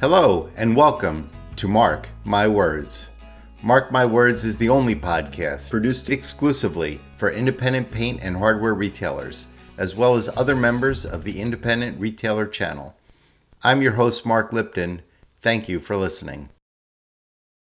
Hello, and welcome to Mark My Words. Mark My Words is the only podcast produced exclusively for independent paint and hardware retailers, as well as other members of the Independent Retailer channel. I'm your host, Mark Lipton. Thank you for listening.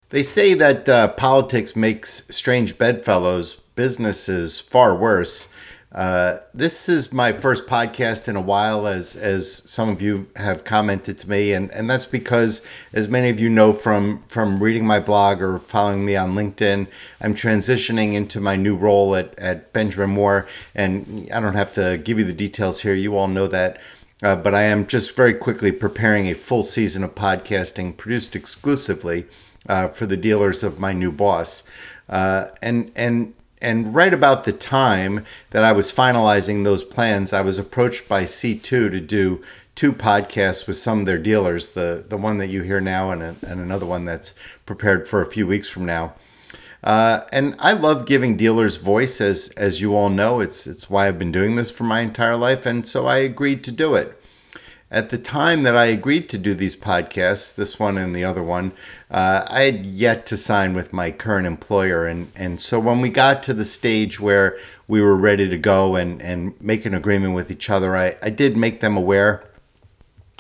They say that uh, politics makes strange bedfellows, businesses far worse. Uh, this is my first podcast in a while, as as some of you have commented to me, and, and that's because, as many of you know from from reading my blog or following me on LinkedIn, I'm transitioning into my new role at at Benjamin Moore, and I don't have to give you the details here. You all know that. Uh, but I am just very quickly preparing a full season of podcasting produced exclusively uh, for the dealers of my new boss. Uh, and and and right about the time that I was finalizing those plans, I was approached by C2 to do two podcasts with some of their dealers, the, the one that you hear now and, a, and another one that's prepared for a few weeks from now. Uh, and I love giving dealers voice, as as you all know. It's it's why I've been doing this for my entire life, and so I agreed to do it. At the time that I agreed to do these podcasts, this one and the other one, uh, I had yet to sign with my current employer. And, and so when we got to the stage where we were ready to go and, and make an agreement with each other, I, I did make them aware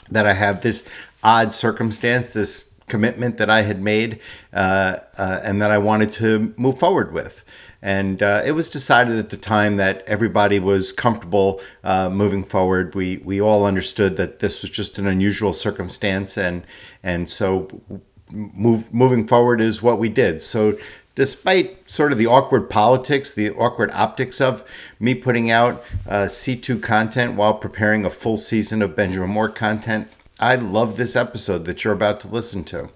that I have this odd circumstance, this commitment that I had made, uh, uh, and that I wanted to move forward with. And uh, it was decided at the time that everybody was comfortable uh, moving forward. We we all understood that this was just an unusual circumstance, and and so move, moving forward is what we did. So despite sort of the awkward politics, the awkward optics of me putting out uh, C2 content while preparing a full season of Benjamin Moore content, I love this episode that you're about to listen to.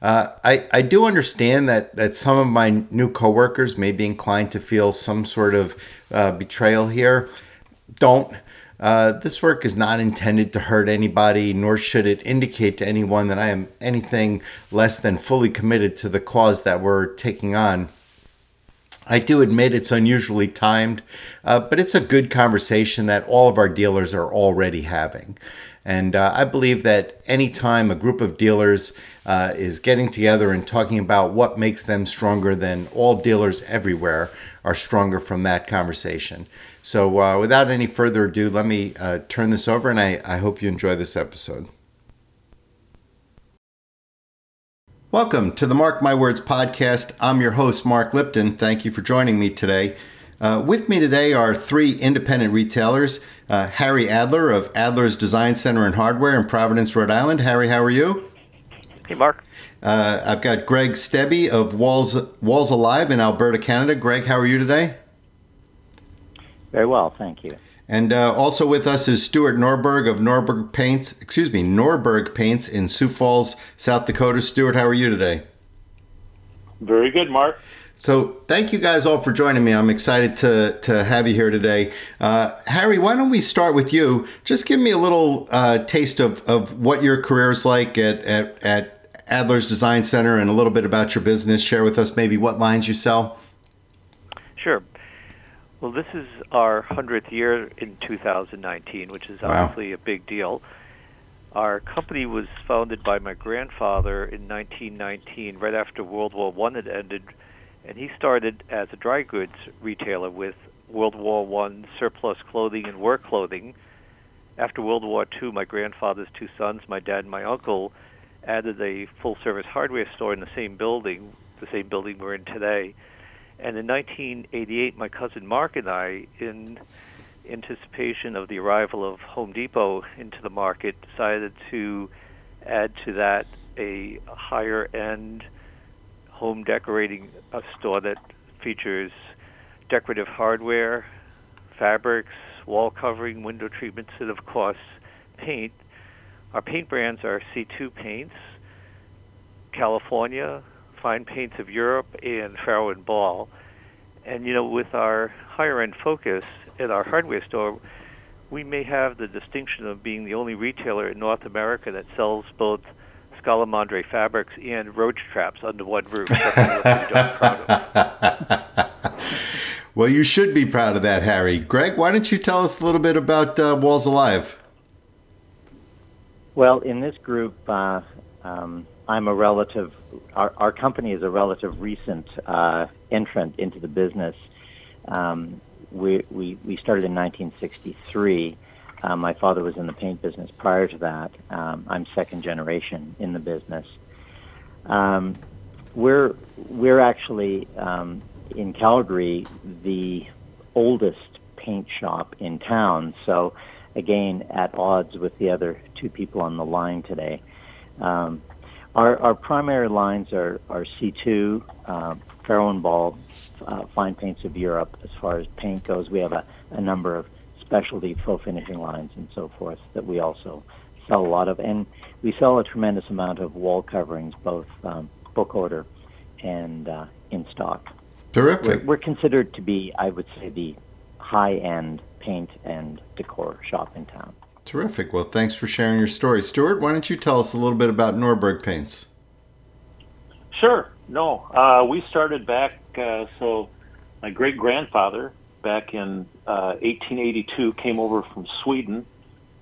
Uh, I, I do understand that, that some of my new coworkers may be inclined to feel some sort of uh, betrayal here. Don't. Uh, this work is not intended to hurt anybody, nor should it indicate to anyone that I am anything less than fully committed to the cause that we're taking on. I do admit it's unusually timed, uh, but it's a good conversation that all of our dealers are already having. And uh, I believe that anytime a group of dealers uh, is getting together and talking about what makes them stronger, then all dealers everywhere are stronger from that conversation. So, uh, without any further ado, let me uh, turn this over, and I, I hope you enjoy this episode. Welcome to the Mark My Words podcast. I'm your host, Mark Lipton. Thank you for joining me today. Uh, with me today are three independent retailers uh, Harry Adler of Adler's Design Center and Hardware in Providence, Rhode Island. Harry, how are you? Hey, Mark. Uh, I've got Greg Stebby of Walls, Walls Alive in Alberta, Canada. Greg, how are you today? Very well, thank you. And uh, also with us is Stuart Norberg of Norberg Paints, excuse me, Norberg Paints in Sioux Falls, South Dakota. Stuart, how are you today? Very good, Mark. So thank you guys all for joining me. I'm excited to, to have you here today. Uh, Harry, why don't we start with you? Just give me a little uh, taste of, of what your career is like at, at, at Adler's Design Center and a little bit about your business. Share with us maybe what lines you sell. Sure. Well, this is our 100th year in 2019, which is obviously wow. a big deal. Our company was founded by my grandfather in 1919, right after World War One had ended and he started as a dry goods retailer with World War One surplus clothing and work clothing. After World War II, my grandfather's two sons, my dad and my uncle, added a full-service hardware store in the same building, the same building we're in today. And in 1988, my cousin Mark and I, in anticipation of the arrival of Home Depot into the market, decided to add to that a higher end home decorating a store that features decorative hardware, fabrics, wall covering, window treatments, and of course, paint. Our paint brands are C2 Paints, California, Fine Paints of Europe, and Farrow and Ball. And you know, with our higher end focus at our hardware store, we may have the distinction of being the only retailer in North America that sells both Scala fabrics and roach traps under one roof. well, you should be proud of that, Harry. Greg, why don't you tell us a little bit about uh, Walls Alive? Well, in this group, uh, um, I'm a relative. Our, our, company is a relative recent uh, entrant into the business. Um, we, we, we started in 1963. Uh, my father was in the paint business prior to that. Um, I'm second generation in the business. Um, we're we're actually um, in Calgary the oldest paint shop in town. So again, at odds with the other two people on the line today. Um, our, our primary lines are, are C2, uh, Farrow and Ball, uh, fine paints of Europe. As far as paint goes, we have a, a number of specialty faux finishing lines and so forth that we also sell a lot of. And we sell a tremendous amount of wall coverings, both um, book order and uh, in stock. Terrific. We're, we're, considered to be, I would say, the high end paint and decor shop in town. Terrific. Well, thanks for sharing your story. Stuart, why don't you tell us a little bit about Norberg Paints? Sure. No, uh, we started back, uh, so my great grandfather back in uh, 1882 came over from Sweden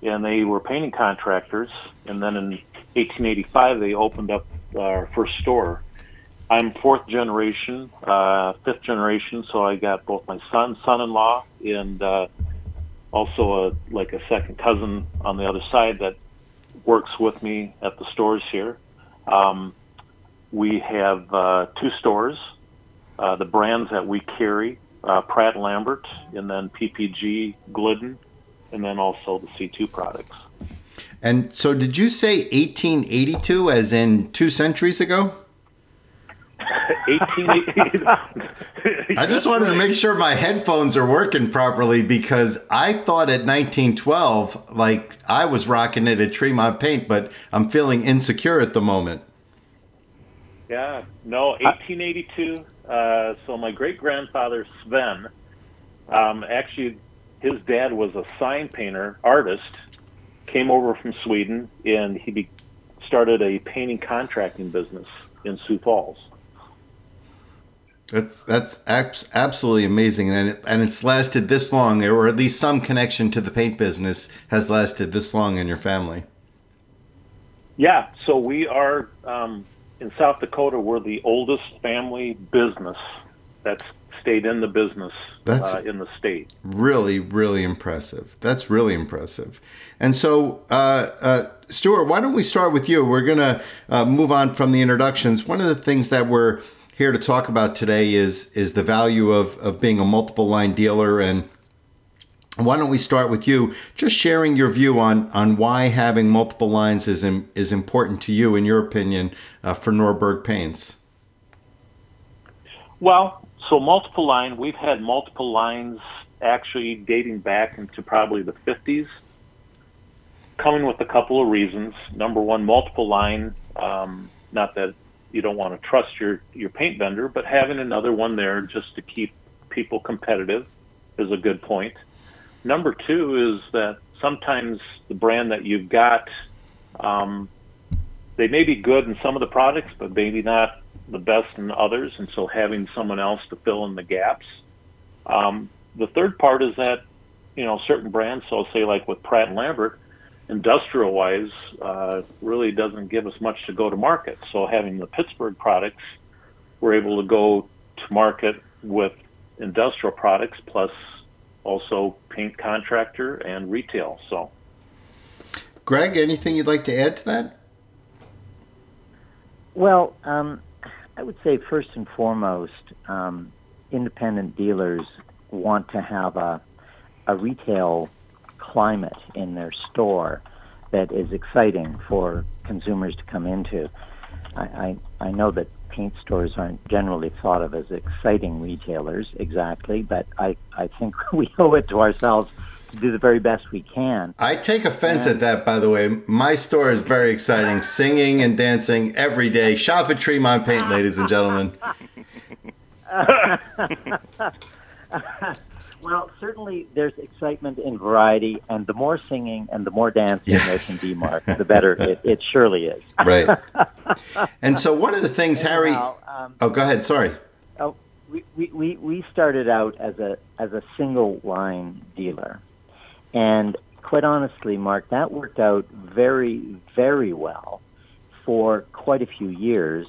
and they were painting contractors. And then in 1885, they opened up our first store. I'm fourth generation, uh, fifth generation, so I got both my son, son-in-law, and uh, also a like a second cousin on the other side that works with me at the stores here. Um, we have uh, two stores. Uh, the brands that we carry: uh, Pratt Lambert, and then PPG Glidden, and then also the C2 products. And so, did you say 1882, as in two centuries ago? 1882. I just wanted to make sure my headphones are working properly because I thought at 1912, like I was rocking it at Tremont Paint, but I'm feeling insecure at the moment. Yeah, no, 1882. Uh, so my great grandfather Sven, um, actually, his dad was a sign painter artist, came over from Sweden, and he be- started a painting contracting business in Sioux Falls. That's that's abs- absolutely amazing, and it, and it's lasted this long, or at least some connection to the paint business has lasted this long in your family. Yeah, so we are um, in South Dakota. We're the oldest family business that's stayed in the business that's uh, in the state. Really, really impressive. That's really impressive. And so, uh, uh, Stuart, why don't we start with you? We're gonna uh, move on from the introductions. One of the things that we're here to talk about today is is the value of of being a multiple line dealer and why don't we start with you just sharing your view on on why having multiple lines is is important to you in your opinion uh, for Norberg Paints well so multiple line we've had multiple lines actually dating back into probably the 50s coming with a couple of reasons number one multiple line um, not that you don't want to trust your your paint vendor, but having another one there just to keep people competitive is a good point. Number two is that sometimes the brand that you've got, um, they may be good in some of the products, but maybe not the best in others, and so having someone else to fill in the gaps. Um, the third part is that you know certain brands, so I'll say like with Pratt and Lambert, industrial wise uh, really doesn't give us much to go to market. So having the Pittsburgh products, we're able to go to market with industrial products plus also paint contractor and retail. So, Greg, anything you'd like to add to that? Well, um, I would say first and foremost, um, independent dealers want to have a, a retail climate in their store that is exciting for consumers to come into. I, I, I know that paint stores aren't generally thought of as exciting retailers exactly, but I, I think we owe it to ourselves to do the very best we can. I take offense and, at that, by the way. My store is very exciting, singing and dancing every day. Shop at Tremont Paint, ladies and gentlemen. Well, certainly there's excitement and variety, and the more singing and the more dancing yes. there can be, Mark, the better it, it surely is. right. And so one of the things, Harry. Um, oh, go ahead. Sorry. Oh, we, we, we started out as a as a single line dealer, and quite honestly, Mark, that worked out very, very well for quite a few years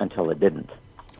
until it didn't.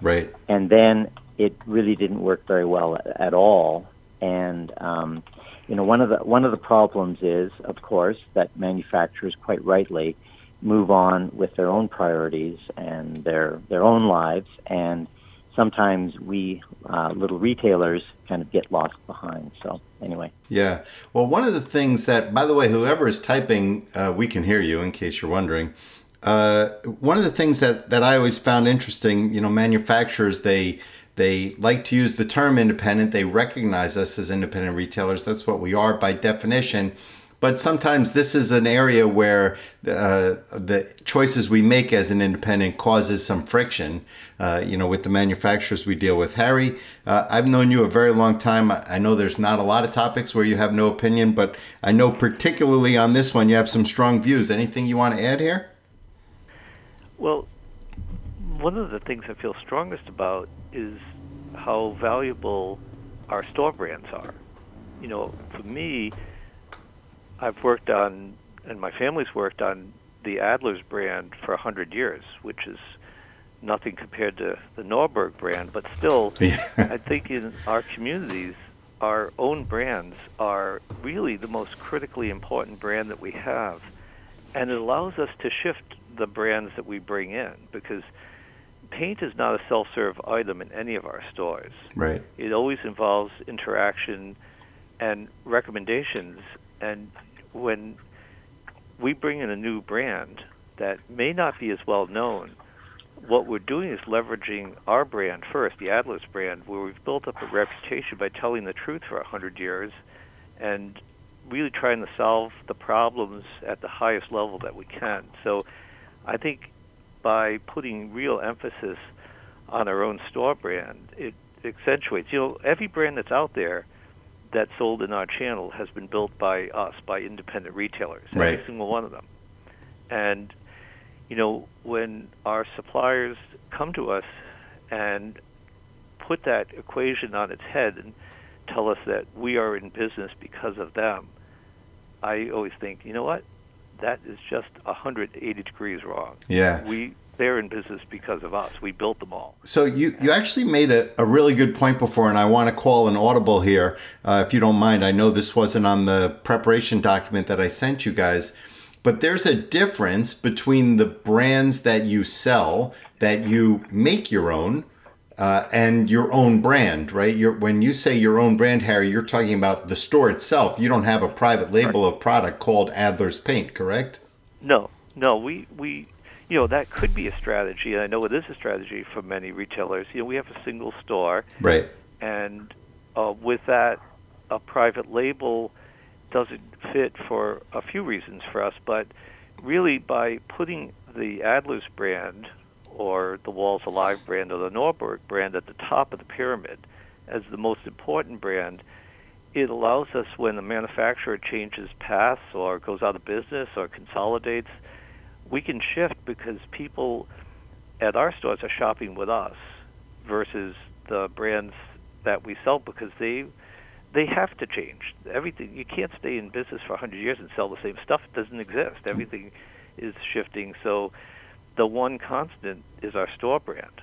Right. And then it really didn't work very well at, all. And um, you know, one of the one of the problems is, of course, that manufacturers quite rightly move on with their own priorities and their their own lives, and sometimes we uh, little retailers kind of get lost behind. So anyway. Yeah. Well, one of the things that, by the way, whoever is typing, uh, we can hear you. In case you're wondering. Uh, one of the things that, that I always found interesting, you know, manufacturers they they like to use the term independent. They recognize us as independent retailers. That's what we are by definition. But sometimes this is an area where uh, the choices we make as an independent causes some friction. Uh, you know, with the manufacturers we deal with. Harry, uh, I've known you a very long time. I know there's not a lot of topics where you have no opinion, but I know particularly on this one you have some strong views. Anything you want to add here? Well, one of the things I feel strongest about is how valuable our store brands are. You know, for me, I've worked on, and my family's worked on the Adler's brand for a hundred years, which is nothing compared to the Norberg brand, but still, yeah. I think in our communities, our own brands are really the most critically important brand that we have, and it allows us to shift the brands that we bring in because paint is not a self-serve item in any of our stores. Right. It always involves interaction and recommendations. And when we bring in a new brand that may not be as well known, what we're doing is leveraging our brand first, the Adler's brand, where we've built up a reputation by telling the truth for a hundred years, and really trying to solve the problems at the highest level that we can. So, I think by putting real emphasis on our own store brand, it accentuates. You know, every brand that's out there that's sold in our channel has been built by us, by independent retailers. Right. Every single one of them. And you know, when our suppliers come to us and put that equation on its head and tell us that we are in business because of them, I always think, you know what? That is just 180 degrees wrong. Yeah. We they're in business because of us. We built them all. So you, you actually made a, a really good point before, and I want to call an audible here, uh, if you don't mind. I know this wasn't on the preparation document that I sent you guys, but there's a difference between the brands that you sell that you make your own uh, and your own brand, right? You're, when you say your own brand, Harry, you're talking about the store itself. You don't have a private label of product called Adler's Paint, correct? No, no. We we, you know, that could be a strategy, and I know it is a strategy for many retailers. You know, we have a single store, right? And uh, with that, a private label doesn't fit for a few reasons for us, but really by putting the Adler's brand or the Walls Alive brand or the Norberg brand at the top of the pyramid as the most important brand, it allows us when the manufacturer changes paths or goes out of business or consolidates, we can shift because people at our stores are shopping with us versus the brands that we sell because they they have to change everything. You can't stay in business for 100 years and sell the same stuff. It doesn't exist. Everything is shifting. So the one constant is our store brand.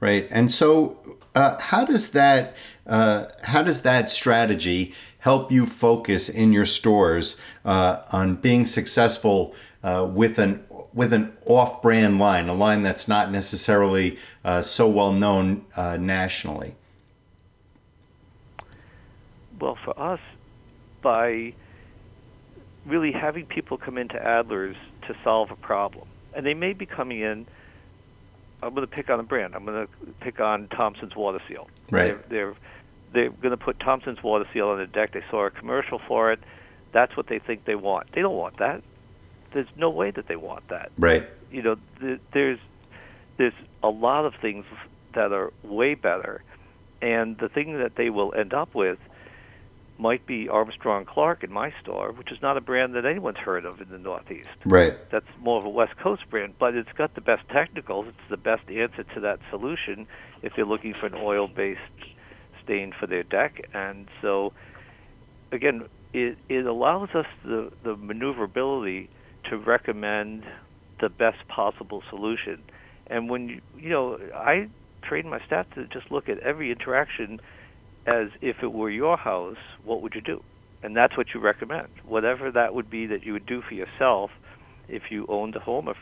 Right, and so uh, how does that uh, how does that strategy help you focus in your stores uh, on being successful uh, with an with an off-brand line, a line that's not necessarily uh, so well known uh, nationally? Well, for us, by really having people come into Adler's to solve a problem and they may be coming in. I'm going to pick on a brand. I'm going to pick on Thompson's Water Seal. Right. They're they're, they're going to put Thompson's Water Seal on the deck. They saw a commercial for it. That's what they think they want. They don't want that. There's no way that they want that. Right. You know, th- there's there's a lot of things that are way better, and the thing that they will end up with might be Armstrong Clark in my store, which is not a brand that anyone's heard of in the Northeast. Right. That's more of a West Coast brand, but it's got the best technicals. It's the best answer to that solution if they're looking for an oil-based stain for their deck. And so, again, it it allows us the the maneuverability to recommend the best possible solution. And when you you know, I train my staff to just look at every interaction as if it were your house, what would you do? And that's what you recommend. Whatever that would be that you would do for yourself if you owned a home, if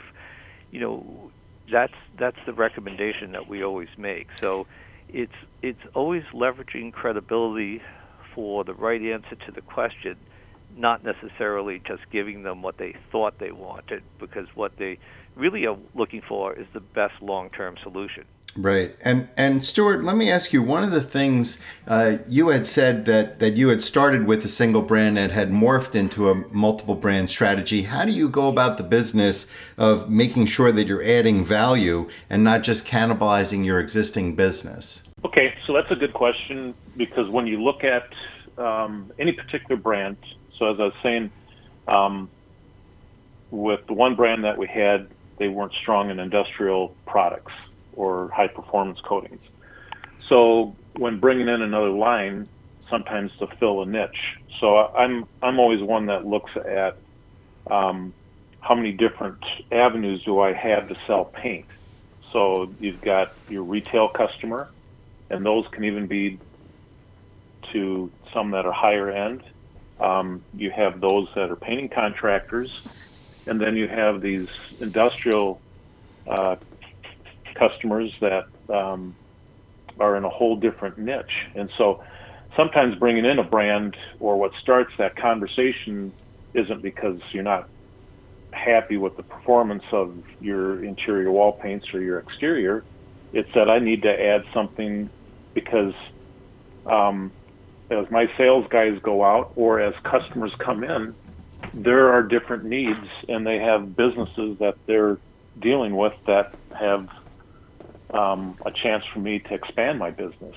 you know, that's that's the recommendation that we always make. So it's it's always leveraging credibility for the right answer to the question, not necessarily just giving them what they thought they wanted, because what they really are looking for is the best long-term solution. Right, and and Stuart, let me ask you. One of the things uh, you had said that that you had started with a single brand and had morphed into a multiple brand strategy. How do you go about the business of making sure that you're adding value and not just cannibalizing your existing business? Okay, so that's a good question because when you look at um, any particular brand, so as I was saying, um, with the one brand that we had, they weren't strong in industrial products or high performance coatings. So when bringing in another line, sometimes to fill a niche. So I'm I'm always one that looks at um, how many different avenues do I have to sell paint. So you've got your retail customer, and those can even be to some that are higher end. Um, you have those that are painting contractors, and then you have these industrial uh, customers that um, are in a whole different niche. And so sometimes bringing in a brand or what starts that conversation isn't because you're not happy with the performance of your interior wall paints or your exterior. It's that I need to add something because um, as my sales guys go out or as customers come in, there are different needs and they have businesses that they're dealing with that have um, a chance for me to expand my business.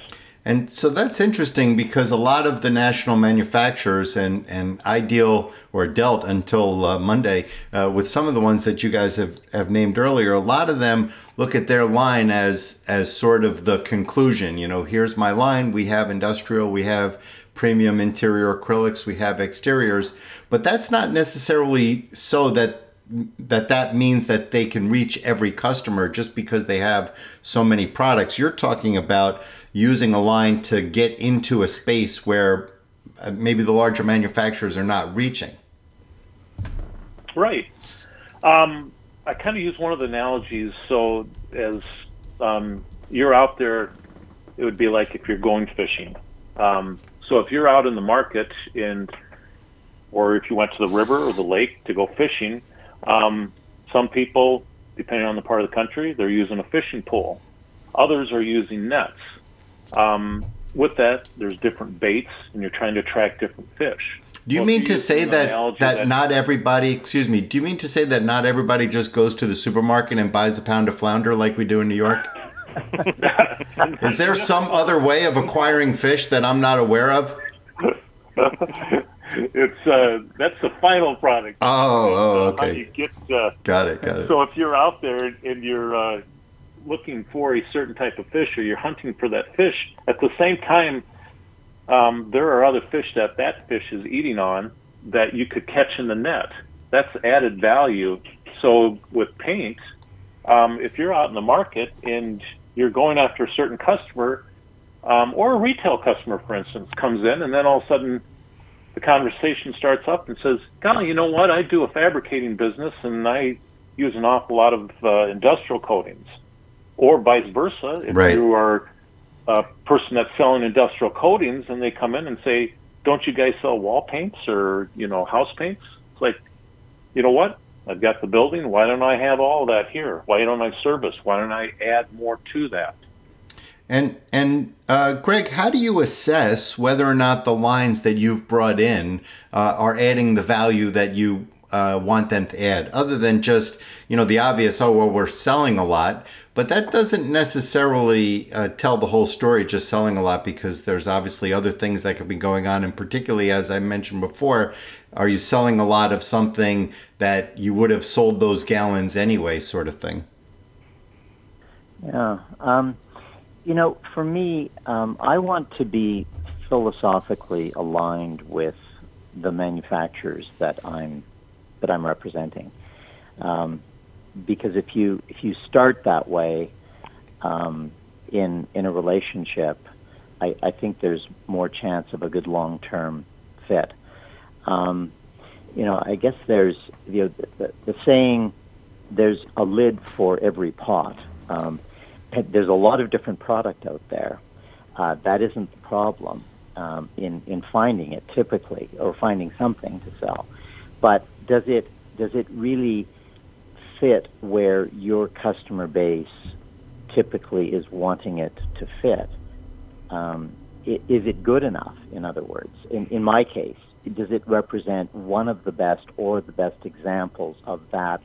And so that's interesting because a lot of the national manufacturers, and, and I deal or dealt until uh, Monday uh, with some of the ones that you guys have, have named earlier, a lot of them look at their line as, as sort of the conclusion. You know, here's my line. We have industrial, we have premium interior acrylics, we have exteriors, but that's not necessarily so that that that means that they can reach every customer just because they have so many products. You're talking about using a line to get into a space where uh, maybe the larger manufacturers are not reaching. Right. Um, I kind of use one of the analogies. So as um, you're out there, it would be like if you're going fishing. Um, so if you're out in the market and or if you went to the river or the lake to go fishing, um, some people, depending on the part of the country, they're using a fishing pole. Others are using nets. Um, with that, there's different baits, and you're trying to attract different fish. Do you well, mean to say that, that, that not everybody, excuse me, do you mean to say that not everybody just goes to the supermarket and buys a pound of flounder like we do in New York? Is there some other way of acquiring fish that I'm not aware of? it's uh, that's the final product. Oh, oh, okay. How you get uh, got it, got it. So if you're out there and you're uh, looking for a certain type of fish, or you're hunting for that fish, at the same time, um, there are other fish that that fish is eating on that you could catch in the net. That's added value. So with paint, um, if you're out in the market and you're going after a certain customer, um, or a retail customer, for instance, comes in, and then all of a sudden the conversation starts up and says, "Golly, you know what? I do a fabricating business, and I use an awful lot of uh, industrial coatings." Or vice versa, if right. you are a person that's selling industrial coatings, and they come in and say, "Don't you guys sell wall paints or you know house paints?" It's like, you know what? I've got the building. Why don't I have all that here? Why don't I service? Why don't I add more to that? And and uh, Greg, how do you assess whether or not the lines that you've brought in uh, are adding the value that you uh, want them to add, other than just you know the obvious? Oh well, we're selling a lot, but that doesn't necessarily uh, tell the whole story. Just selling a lot because there's obviously other things that could be going on, and particularly as I mentioned before, are you selling a lot of something that you would have sold those gallons anyway, sort of thing? Yeah. Um you know, for me, um, I want to be philosophically aligned with the manufacturers that I'm that I'm representing. Um, because if you if you start that way um, in in a relationship, I, I think there's more chance of a good long term fit. Um, you know, I guess there's you know, the, the, the saying, "There's a lid for every pot." Um, there's a lot of different product out there. Uh, that isn't the problem um, in in finding it typically, or finding something to sell. But does it does it really fit where your customer base typically is wanting it to fit? Um, is it good enough? In other words, in, in my case, does it represent one of the best or the best examples of that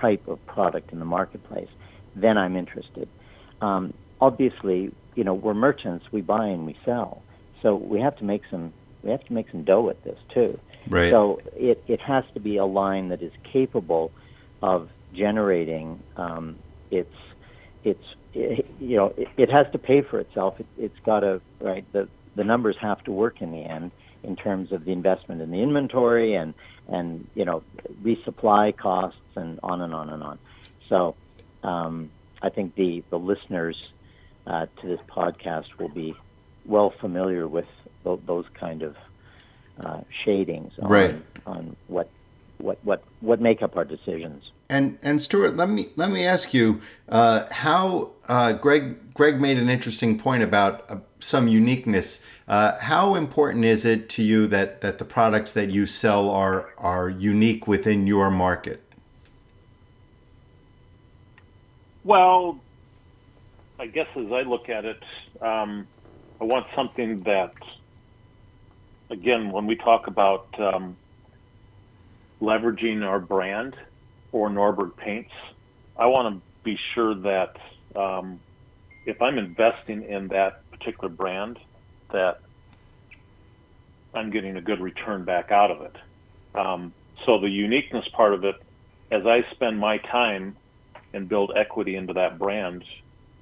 type of product in the marketplace? Then I'm interested. Um, obviously, you know, we're merchants; we buy and we sell, so we have to make some we have to make some dough with this too. Right. So it it has to be a line that is capable of generating um, its its it, you know it, it, has to pay for itself. It, it's got to right the the numbers have to work in the end in terms of the investment in the inventory and and you know resupply costs and on and on and on. So um, I think the the listeners uh, to this podcast will be well familiar with th- those kind of uh, shadings on, right. on what what what what make up our decisions. And and Stuart, let me let me ask you uh, how uh, Greg Greg made an interesting point about uh, some uniqueness. Uh, how important is it to you that that the products that you sell are are unique within your market? Well, I guess as I look at it, um, I want something that, again, when we talk about um, leveraging our brand or Norberg Paints, I want to be sure that um, if I'm investing in that particular brand, that I'm getting a good return back out of it. Um, so the uniqueness part of it, as I spend my time and build equity into that brand,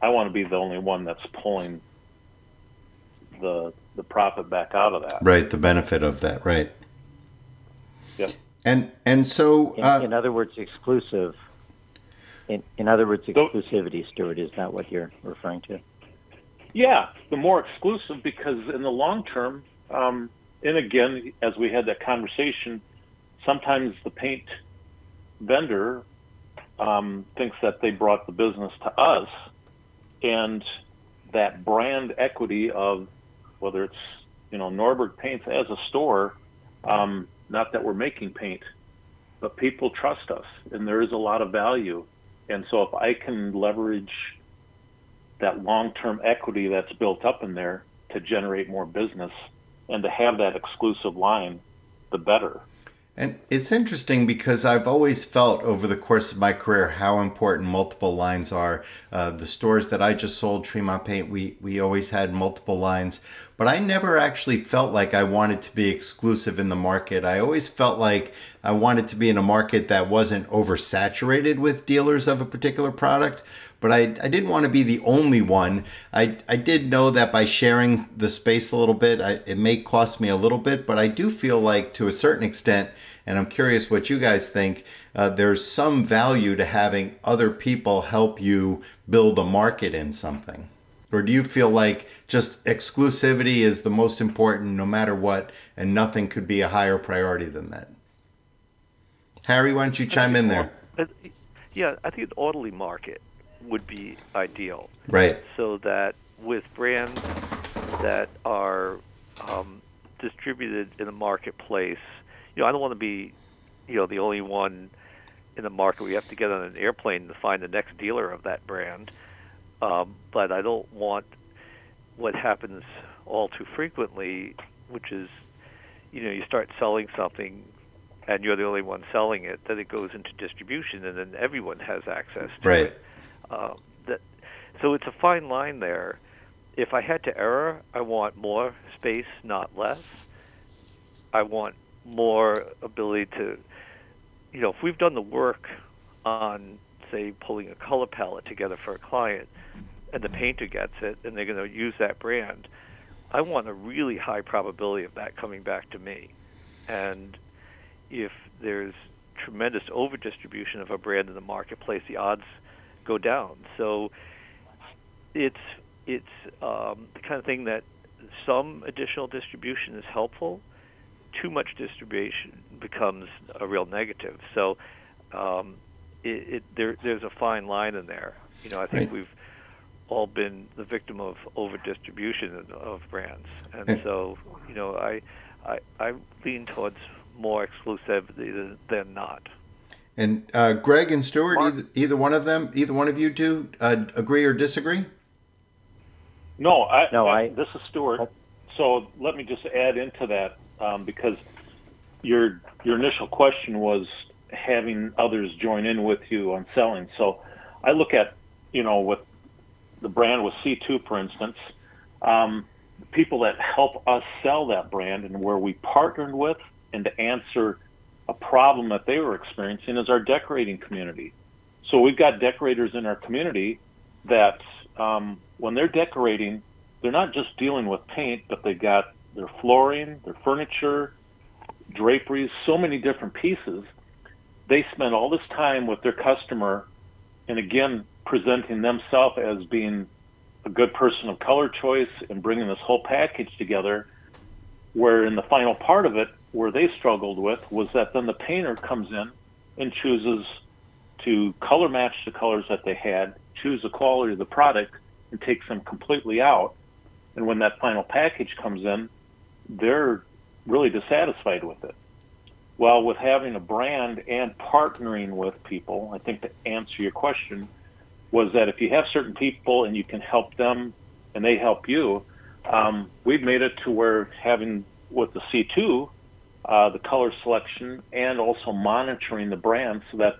I want to be the only one that's pulling the the profit back out of that. Right, the benefit of that, right. Yep. And and so, uh, in, in, other words, exclusive. In, in other words, exclusivity, Stuart. Is that what you're referring to? Yeah, the more exclusive because in the long term, um, and again, as we had that conversation, sometimes the paint vendor um, thinks that they brought the business to us, and that brand equity of whether it's you know Norberg Paints as a store um, not that we're making paint, but people trust us, and there is a lot of value. And so, if I can leverage that long-term equity that's built up in there to generate more business and to have that exclusive line, the better. And it's interesting because I've always felt over the course of my career how important multiple lines are. Uh, the stores that I just sold, Tremont Paint, we, we always had multiple lines, but I never actually felt like I wanted to be exclusive in the market. I always felt like I wanted to be in a market that wasn't oversaturated with dealers of a particular product, but I, I didn't want to be the only one. I, I did know that by sharing the space a little bit, I, it may cost me a little bit, but I do feel like to a certain extent, and I'm curious what you guys think, uh, there's some value to having other people help you build a market in something. Or do you feel like just exclusivity is the most important no matter what, and nothing could be a higher priority than that? Harry, why don't you chime in there? Yeah, I think an orderly market would be ideal. Right. So that with brands that are um, distributed in the marketplace, you know, I don't want to be, you know, the only one in the market. We have to get on an airplane to find the next dealer of that brand. Um, but I don't want what happens all too frequently, which is, you know, you start selling something and you're the only one selling it, then it goes into distribution, and then everyone has access to right. it. Uh, that, so it's a fine line there. If I had to error, I want more space, not less. I want more ability to, you know, if we've done the work on, say, pulling a color palette together for a client, and the painter gets it, and they're going to use that brand, I want a really high probability of that coming back to me. and if there's tremendous over distribution of a brand in the marketplace, the odds go down. So it's it's um, the kind of thing that some additional distribution is helpful. Too much distribution becomes a real negative. So um, it, it, there, there's a fine line in there. You know, I think right. we've all been the victim of over distribution of brands, and so you know, I, I, I lean towards more exclusivity than, than not. And uh, Greg and Stuart, either, either, one of them, either one of you do uh, agree or disagree? No, I, no, I. This is Stuart. Oh. So let me just add into that um, because your your initial question was having others join in with you on selling. So I look at you know with the brand with C2, for instance, um, people that help us sell that brand and where we partnered with and to answer a problem that they were experiencing is our decorating community. So we've got decorators in our community that um, when they're decorating, they're not just dealing with paint, but they got their flooring, their furniture, draperies, so many different pieces. They spend all this time with their customer, and again, presenting themselves as being a good person of color choice and bringing this whole package together. Where in the final part of it, where they struggled with was that then the painter comes in and chooses to color match the colors that they had, choose the quality of the product, and takes them completely out. And when that final package comes in, they're really dissatisfied with it. Well, with having a brand and partnering with people, I think to answer your question was that if you have certain people and you can help them and they help you, um, we've made it to where having with the C2, uh, the color selection, and also monitoring the brand so that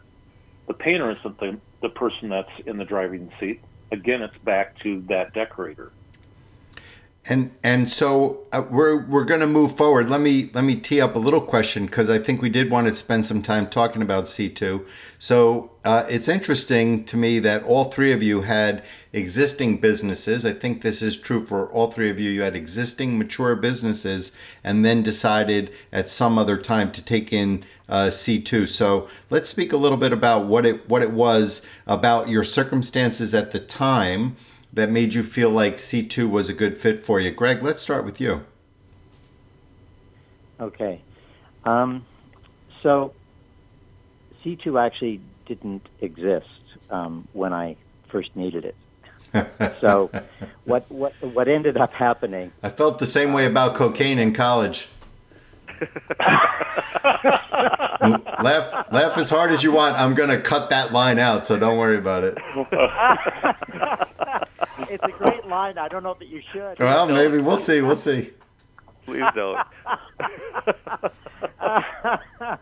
the painter isn't the, the person that's in the driving seat. Again, it's back to that decorator. And and so uh, we're we're going to move forward. Let me let me tee up a little question because I think we did want to spend some time talking about C two. So uh, it's interesting to me that all three of you had existing businesses. I think this is true for all three of you. You had existing mature businesses and then decided at some other time to take in uh, C2. So let's speak a little bit about what it what it was about your circumstances at the time that made you feel like C2 was a good fit for you. Greg, let's start with you. Okay. Um, so C2 actually didn't exist um, when I first needed it. so what what what ended up happening? I felt the same way about cocaine in college. laugh laugh as hard as you want. I'm gonna cut that line out, so don't worry about it. it's a great line. I don't know that you should. Well, maybe we'll see. We'll see. Please don't.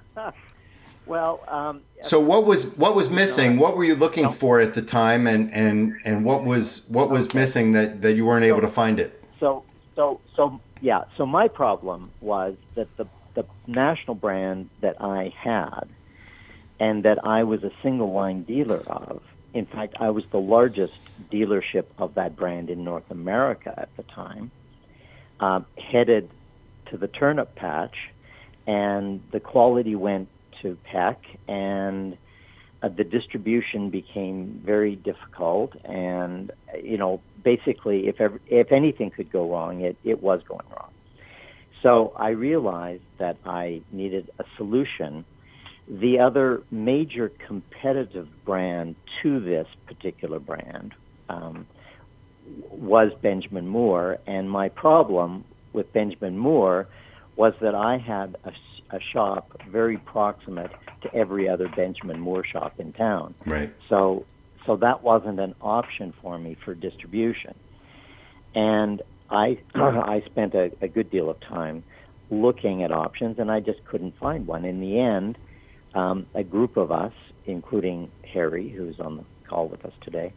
well, um, so what was what was missing? What were you looking for at the time, and and and what was what was okay. missing that that you weren't able to find it? So so so yeah. So my problem was that the the national brand that I had, and that I was a single line dealer of. In fact, I was the largest dealership of that brand in North America at the time. Uh, headed to the turnip patch, and the quality went to Peck, and uh, the distribution became very difficult. And you know, basically, if ever, if anything could go wrong, it it was going wrong. So I realized that I needed a solution. The other major competitive brand to this particular brand um, was Benjamin Moore, and my problem with Benjamin Moore was that I had a a shop very proximate to every other Benjamin Moore shop in town. Right. So so that wasn't an option for me for distribution. And I I spent a, a good deal of time looking at options, and I just couldn't find one. In the end, um, a group of us, including Harry, who's on the call with us today,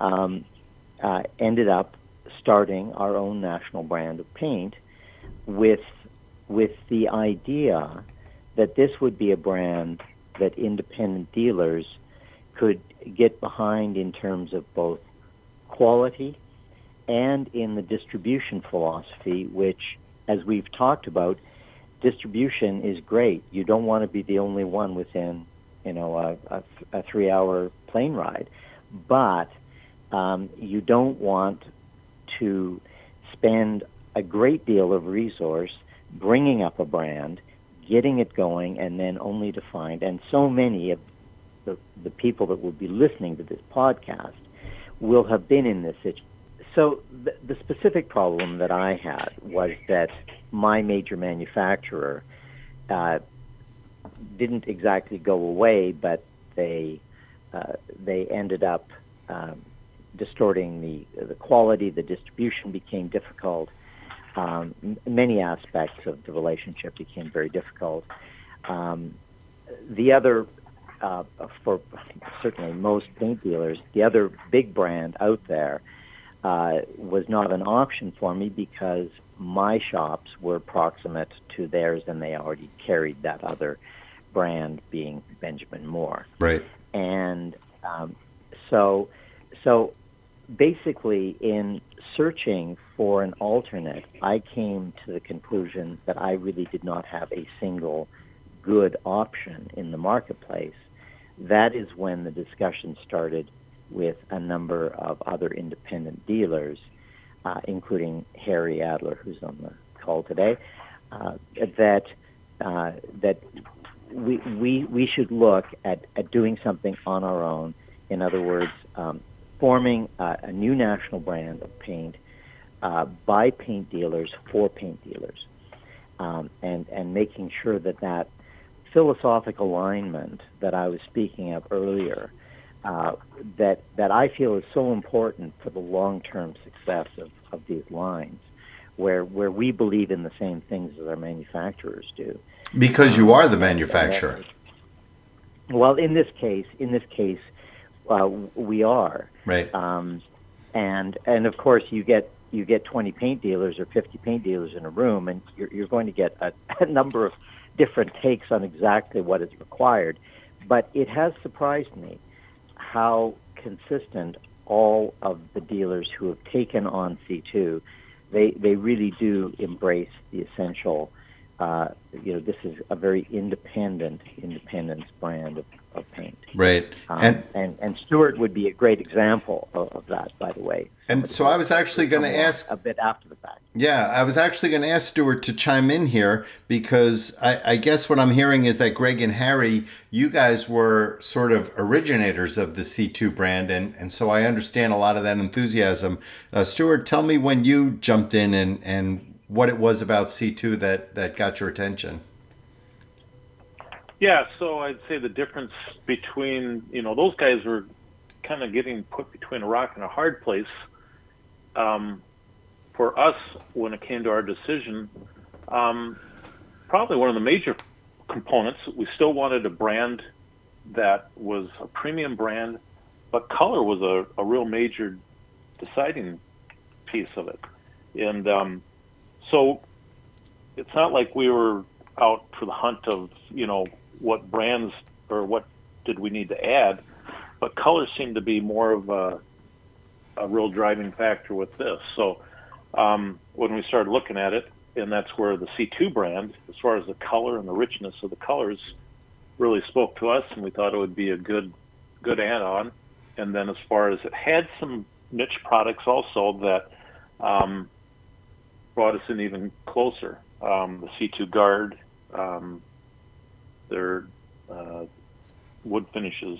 um, uh, ended up starting our own national brand of paint with with the idea that this would be a brand that independent dealers could get behind in terms of both quality and in the distribution philosophy, which, as we've talked about, distribution is great. You don't want to be the only one within, you know, a, a, a three-hour plane ride, but um, you don't want to spend a great deal of resource bringing up a brand, getting it going, and then only to find, and so many of the, the people that will be listening to this podcast will have been in this situation. So the, the specific problem that I had was that my major manufacturer uh, didn't exactly go away, but they uh, they ended up um, distorting the the quality. The distribution became difficult. Um, many aspects of the relationship became very difficult. Um, the other, uh, for certainly most paint dealers, the other big brand out there uh, was not an option for me because my shops were proximate to theirs and they already carried that other brand being Benjamin Moore. Right. And um, so, so basically, in searching for an alternate, I came to the conclusion that I really did not have a single good option in the marketplace. That is when the discussion started with a number of other independent dealers, uh, including Harry Adler, who's on the call today, uh, that uh, that we, we we should look at, at doing something on our own. In other words, um, forming a, a, new national brand of paint uh, by paint dealers for paint dealers, um, and and making sure that that philosophic alignment that I was speaking of earlier uh, that that I feel is so important for the long-term success of, of these lines, where where we believe in the same things as our manufacturers do. Because you are the manufacturer. Well, in this case, in this case, uh, we are. Right. Um, and and of course, you get you get 20 paint dealers or 50 paint dealers in a room, and you're, you're going to get a, a number of different takes on exactly what is required. But it has surprised me how consistent all of the dealers who have taken on C2, they, they really do embrace the essential. Uh, you know, this is a very independent independence brand of of paint. Right. Um, and, and and Stuart would be a great example of, of that, by the way. And so I was actually going to ask a bit after. Yeah, I was actually going to ask Stuart to chime in here because I, I, guess what I'm hearing is that Greg and Harry, you guys were sort of originators of the C2 brand, and and so I understand a lot of that enthusiasm. Uh, Stuart, tell me when you jumped in and and what it was about C2 that that got your attention. Yeah, so I'd say the difference between you know those guys were kind of getting put between a rock and a hard place. Um, for us, when it came to our decision, um, probably one of the major components, we still wanted a brand that was a premium brand, but color was a, a real major deciding piece of it. And um, so it's not like we were out for the hunt of you know what brands or what did we need to add, but color seemed to be more of a, a real driving factor with this. So um, when we started looking at it, and that's where the C2 brand, as far as the color and the richness of the colors, really spoke to us, and we thought it would be a good good add-on. And then as far as it had some niche products also that um, brought us in even closer. Um, the C2 Guard, um, their uh, wood finishes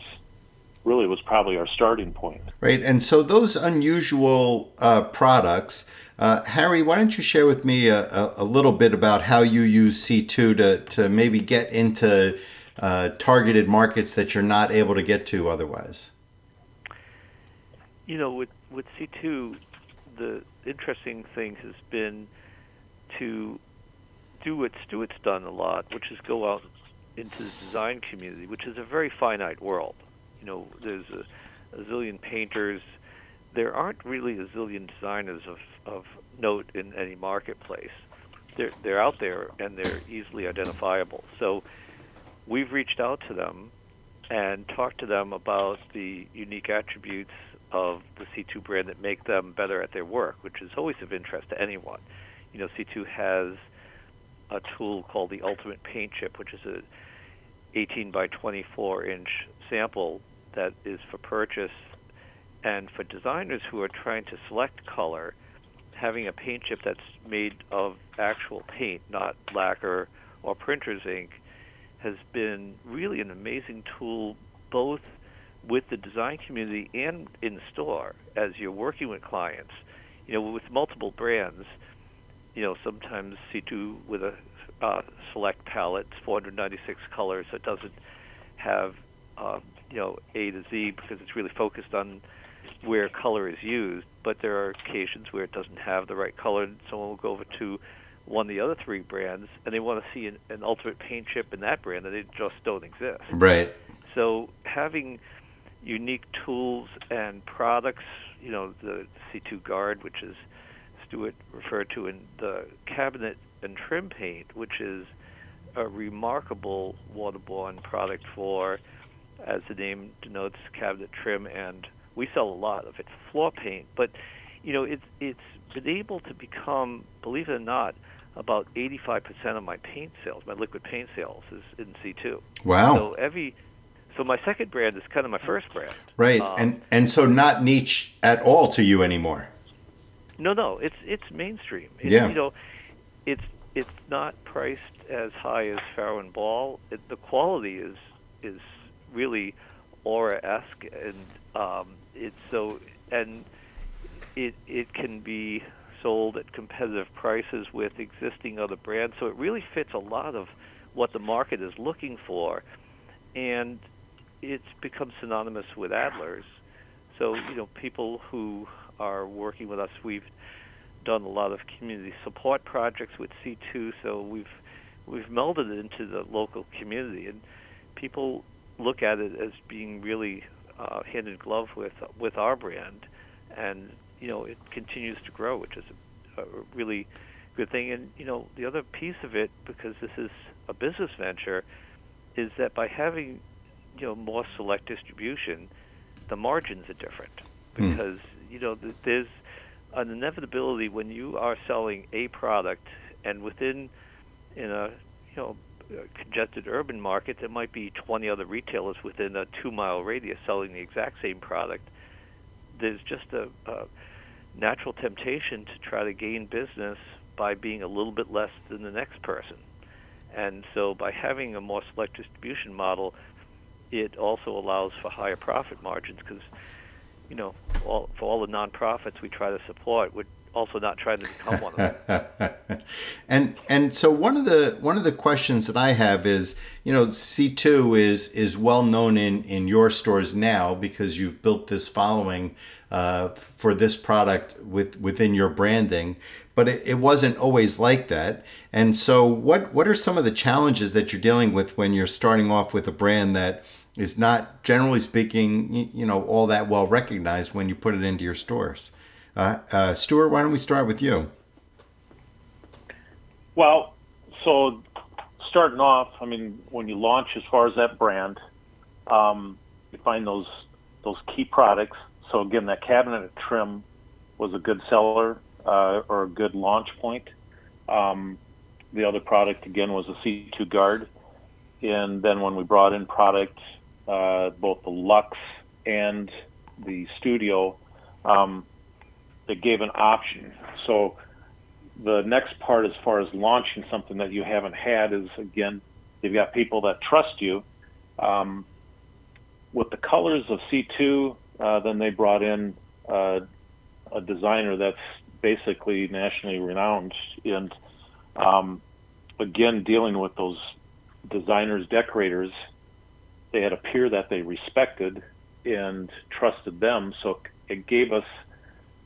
really was probably our starting point. Right, and so those unusual uh, products. Uh, Harry, why don't you share with me a, a, a, little bit about how you use C2 to, to maybe get into uh, targeted markets that you're not able to get to otherwise? You know, with, with C2, the interesting thing has been to do what Stuart's done a lot, which is go out into the design community, which is a very finite world. You know, there's a, a zillion painters. There aren't really a zillion designers of, of note in any marketplace. They're they're out there and they're easily identifiable. So we've reached out to them and talked to them about the unique attributes of the C2 brand that make them better at their work, which is always of interest to anyone. You know, C2 has a tool called the Ultimate Paint Chip, which is a 18 by 24 inch sample that is for purchase. And for designers who are trying to select color, having a paint chip that's made of actual paint, not lacquer or printer's ink, has been really an amazing tool both with the design community and in store as you're working with clients. You know, with multiple brands, you know, sometimes C2 with a uh, select palette, 496 colors, that doesn't have, um, you know, A to Z because it's really focused on where color is used. But there are occasions where it doesn't have the right color, and someone will go over to one of the other three brands and they want to see an, an ultimate paint chip in that brand and they just don't exist. Right. So having unique tools and products, you know, the C2 Guard, which is Stuart referred to in the cabinet and trim paint, which is a remarkable waterborne product for, as the name denotes, cabinet trim, and we sell a lot of it, floor paint. But you know, it's it's been able to become, believe it or not, about 85% of my paint sales, my liquid paint sales, is in C2. Wow. So every so my second brand is kind of my first brand. Right, um, and and so not niche at all to you anymore. No, no, it's it's mainstream. It's, yeah. You know, it's it's not priced as high as Farrow and Ball. It, the quality is is really aura esque, and um, it's so and it it can be sold at competitive prices with existing other brands. So it really fits a lot of what the market is looking for, and it's become synonymous with Adler's. So you know, people who are working with us, we've done a lot of community support projects with C2. So we've we've melded it into the local community, and people look at it as being really uh, hand in glove with with our brand, and you know it continues to grow, which is a, a really good thing. And you know the other piece of it, because this is a business venture, is that by having you know more select distribution, the margins are different hmm. because mm. you know there's an inevitability when you are selling a product and within in a you know congested urban market there might be 20 other retailers within a two mile radius selling the exact same product. There's just a, a natural temptation to try to gain business by being a little bit less than the next person. And so by having a more select distribution model it also allows for higher profit margins because, you know, all, for all the nonprofits we try to support, we're also not trying to become one of them. and and so one of the one of the questions that I have is, you know, C two is is well known in in your stores now because you've built this following uh, for this product with within your branding but it, it wasn't always like that. And so, what what are some of the challenges that you're dealing with when you're starting off with a brand that is not, generally speaking, you know, all that well recognized when you put it into your stores? Uh, uh, Stuart, why don't we start with you? Well, so starting off, I mean, when you launch as far as that brand, um, you find those those key products. So again, that cabinet trim was a good seller uh, or a good launch point. Um, the other product again was a C2 guard, and then when we brought in product, uh, both the Lux and the Studio, um, it gave an option. So the next part, as far as launching something that you haven't had, is again, you've got people that trust you. Um, with the colors of C2, uh, then they brought in uh, a designer that's basically nationally renowned. And um, again, dealing with those designers, decorators, they had a peer that they respected and trusted them. So it gave us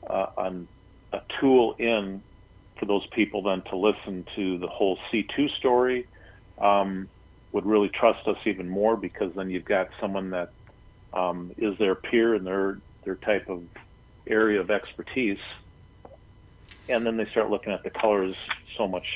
uh, an, a tool in for those people then to listen to the whole C2 story. Um, would really trust us even more because then you've got someone that um, is their peer in their their type of area of expertise and then they start looking at the colors so much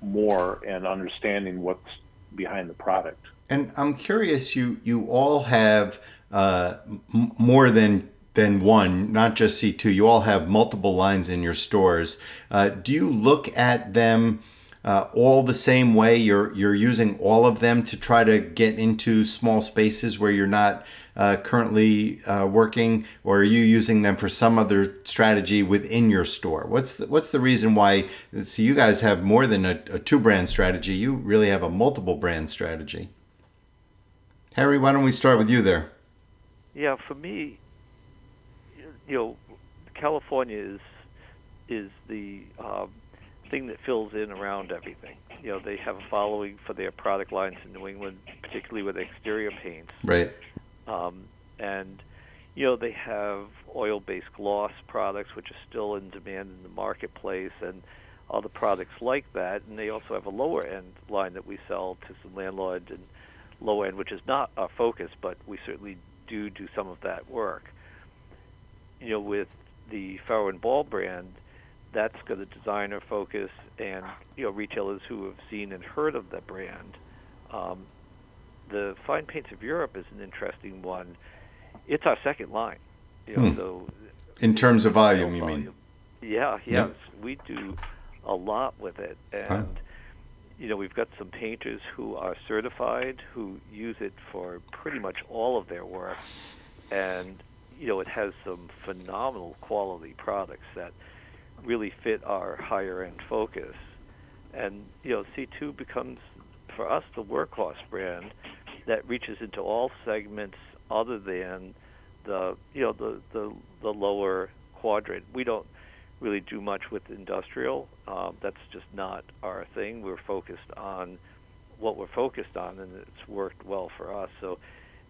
more and understanding what's behind the product. And I'm curious, you you all have uh, m- more than than one, not just C2. You all have multiple lines in your stores. Uh, do you look at them uh, all the same way? You're you're using all of them to try to get into small spaces where you're not uh, currently uh, working, or are you using them for some other strategy within your store? What's the, what's the reason why? So you guys have more than a, a two brand strategy. You really have a multiple brand strategy. Harry, why don't we start with you there? Yeah, for me, you know, California is is the um, thing that fills in around everything. You know, they have a following for their product lines in New England, particularly with exterior paints. Right. Um, and you know, they have oil-based gloss products, which are still in demand in the marketplace, and other products like that. And they also have a lower end line that we sell to some landlord and low end, which is not our focus, but we certainly do do some of that work. You know, with the Farrow and Ball brand, that's got a designer focus, and you know, retailers who have seen and heard of the brand. Um, the Fine Paints of Europe is an interesting one. It's our second line. You know, Hmm. so In terms of volume, you mean? Yeah, yes, we do a lot with it, and Huh. you know we've got some painters who are certified who use it for pretty much all of their work, and you know it has some phenomenal quality products that really fit our higher end focus, and you know C2 becomes for us the workhorse brand that reaches into all segments other than the you know the the, the lower quadrant. We don't really do much with industrial. Um, that's just not our thing. We're focused on what we're focused on, and it's worked well for us. So,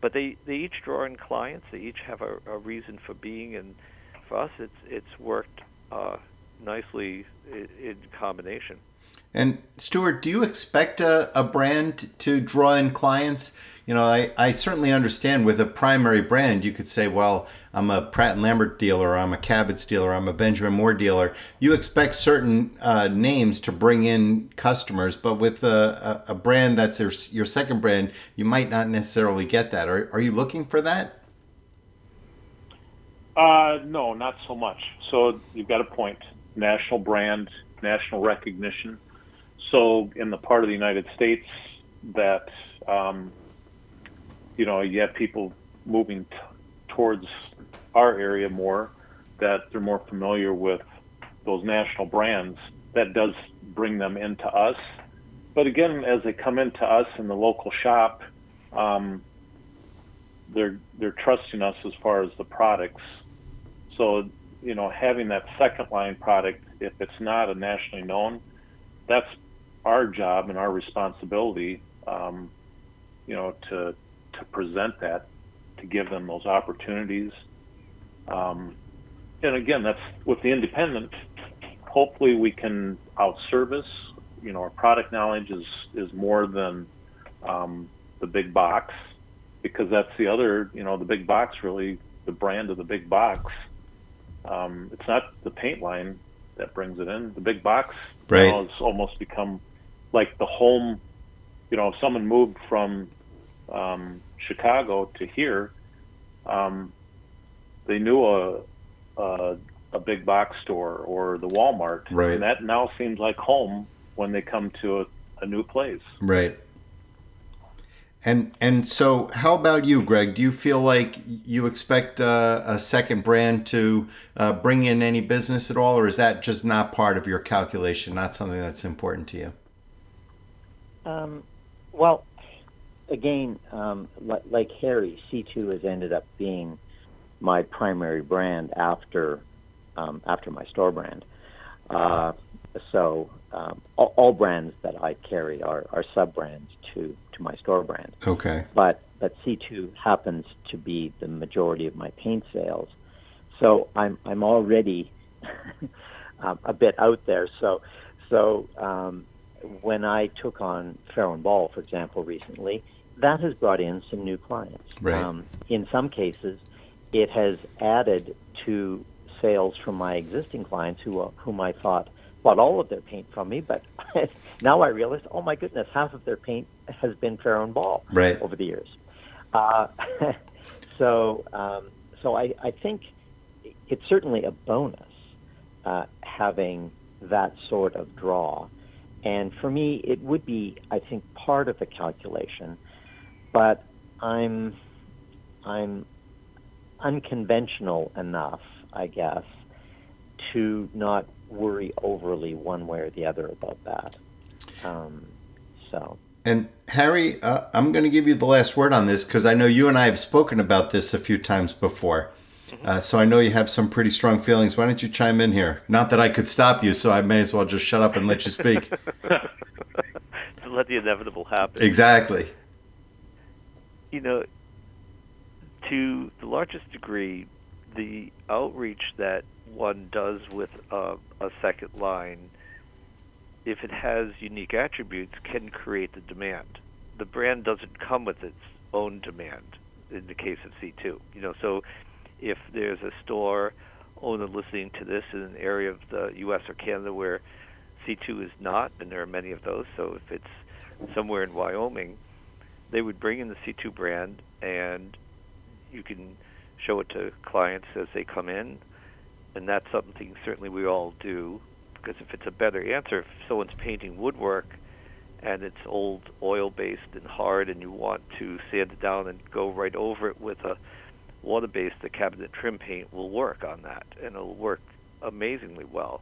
but they they each draw in clients. They each have a, a reason for being, and for us, it's it's worked uh, nicely in, in combination. And Stuart, do you expect a, a brand to draw in clients? You know, I, I certainly understand with a primary brand, you could say, well, I'm a Pratt and Lambert dealer, I'm a Cabot dealer, I'm a Benjamin Moore dealer. You expect certain uh, names to bring in customers, but with a, a, a brand that's your, your second brand, you might not necessarily get that. Are, are you looking for that? Uh, no, not so much. So you've got a point. National brand, national recognition. So in the part of the United States that, um, you know, you have people moving t- towards our area more, that they're more familiar with those national brands, that does bring them into us. But again, as they come into us in the local shop, um, they're they're trusting us as far as the products. So you know, having that second line product, if it's not a nationally known, that's our job and our responsibility. Um, you know, to to present that, to give them those opportunities. Um, and again, that's with the independent. Hopefully, we can outservice. You know, our product knowledge is is more than um, the big box, because that's the other. You know, the big box really the brand of the big box. Um, it's not the paint line that brings it in. The big box Right. now has almost become like the home. You know, if someone moved from um, Chicago to here, um, they knew a, a a big box store or the Walmart, Right. and that now seems like home when they come to a, a new place. Right. And and so, how about you, Greg? Do you feel like you expect uh, a second brand to uh, bring in any business at all, or is that just not part of your calculation? Not something that's important to you? Um, well, again, um, like, like Harry, C2 has ended up being my primary brand after um, after my store brand. Uh, so um, all, all brands that I carry are, are sub brands to, to my store brand. Okay. But but C2 happens to be the majority of my paint sales. So I'm I'm already um, a bit out there. So so um, when I took on Farrow and Ball, for example, recently, that has brought in some new clients. Right. Um, in some cases, it has added to sales from my existing clients who uh, whom I thought bought all of their paint from me, but now I realize, oh my goodness, half of their paint has been Farrow and Ball Right. over the years. Uh, so um, so I, I think it's certainly a bonus uh, having that sort of draw. And for me, it would be, I think, part of the calculation, but I'm I'm unconventional enough, I guess, to not worry overly one way or the other about that. Um, so. And Harry, uh, I'm going to give you the last word on this because I know you and I have spoken about this a few times before. Mm-hmm. Uh, so I know you have some pretty strong feelings. Why don't you chime in here? Not that I could stop you, so I may as well just shut up and let you speak. to let the inevitable happen. Exactly. You know, to the largest degree, the outreach that one does with a, a second line, if it has unique attributes, can create the demand. The brand doesn't come with its own demand in the case of C2. You know, so if there's a store owner listening to this in an area of the U.S. or Canada where C2 is not, and there are many of those, so if it's somewhere in Wyoming, they would bring in the C2 brand and you can show it to clients as they come in, and that's something certainly we all do because if it's a better answer, if someone's painting woodwork and it's old oil based and hard, and you want to sand it down and go right over it with a water based, the cabinet trim paint will work on that, and it'll work amazingly well.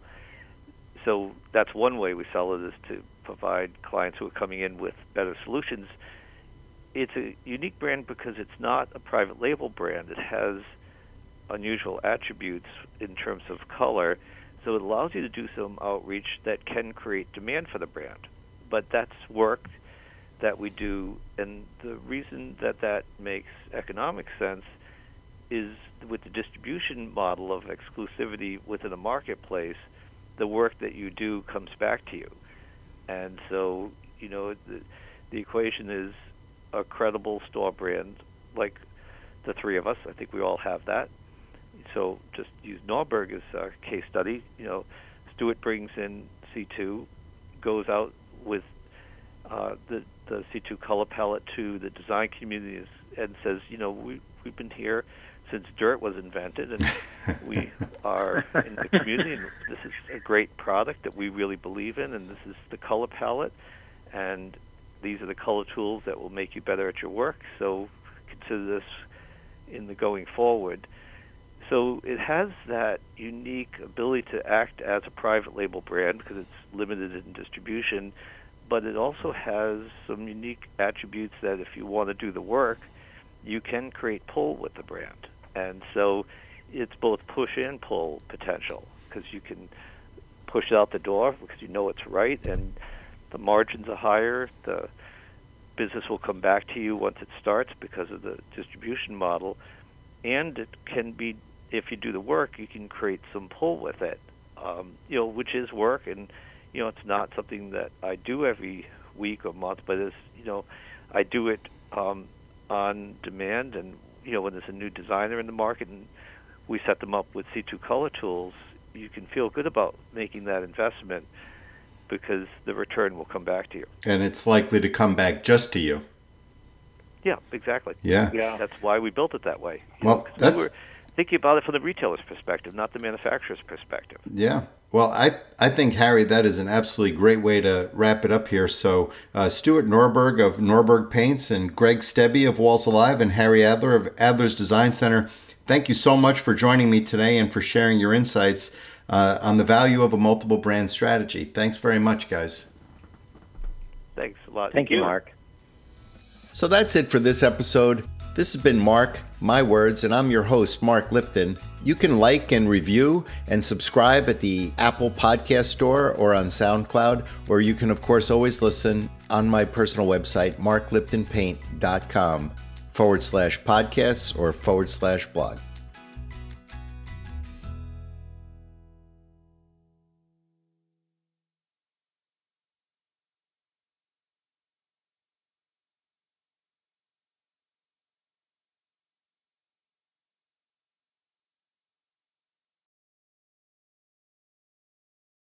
So that's one way we sell it is to provide clients who are coming in with better solutions it's a unique brand because it's not a private label brand. It has unusual attributes in terms of color, so it allows you to do some outreach that can create demand for the brand. But that's work that we do, and the reason that that makes economic sense is with the distribution model of exclusivity within a marketplace, the work that you do comes back to you. And so, you know, the, the equation is a credible store brand like the three of us. I think we all have that. So just use Norberg as a case study. You know, Stuart brings in C2, goes out with uh, the the C2 color palette to the design community and says, you know, we we've been here since dirt was invented, and we are in the community, and this is a great product that we really believe in, and this is the color palette, and these are the color tools that will make you better at your work. So consider this in the going forward. So it has that unique ability to act as a private label brand because it's limited in distribution, but it also has some unique attributes that if you want to do the work, you can create pull with the brand. And so it's both push and pull potential because you can push it out the door because you know it's right and the margins are higher, the business will come back to you once it starts because of the distribution model, and it can be if you do the work, you can create some pull with it, um, you know, which is work, and you know, it's not something that I do every week or month, but it's you know, I do it um, on demand, and you know, when there's a new designer in the market and we set them up with C2 color tools, you can feel good about making that investment because the return will come back to you. And it's likely to come back just to you. Yeah, exactly. Yeah. Yeah. That's why we built it that way. well, know, that's we were thinking about it from the retailer's perspective, not the manufacturer's perspective. Yeah. Well, I, I think, Harry, that is an absolutely great way to wrap it up here. So, uh, Stuart Norberg of Norberg Paints and Greg Stebbe of Walls Alive and Harry Adler of Adler's Design Center, thank you so much for joining me today and for sharing your insights uh, on the value of a multiple brand strategy. Thanks very much, guys. Thanks a lot. Thank, Thank you, Mark. So that's it for this episode. This has been Mark, My Words, and I'm your host, Mark Lipton. You can like and review and subscribe at the Apple Podcast Store or on SoundCloud, or you can, of course, always listen on my personal website, markliptonpaint.com forward slash podcasts or forward slash blog.